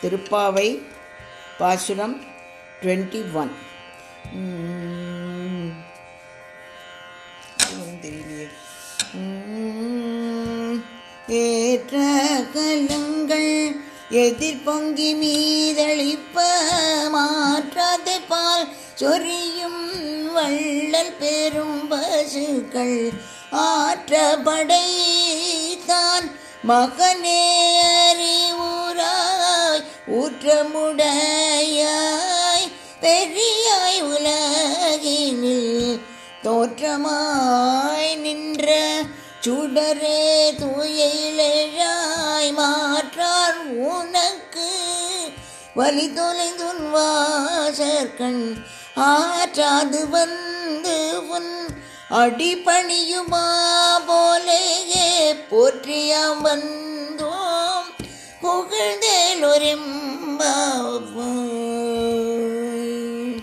திருப்பாவை பாசுரம் twenty one தெரியலையே. ஏற்ற கலங்கள் எதிர்பொங்கி மீதளிப்ப மாற்றாத பால் சொரியும் வள்ளல் பெரும் பசுக்கள் ஆற்றப்படைத்தான் மகனே அறிவுராய் ஊற்றமுடையாய் பெரியாய் உலகினில் தோற்றமாய் நின்ற சுடரே தூயிழாய் மாற்றார் உனக்கு வலி தொலைந்துன் வாசற்கண் ஆற்றாது வந்து உன் அடிபணியுமா போலேயே போற்றியாம் வந்தோம். புகழ்ந்தேலொரெம்பாவும்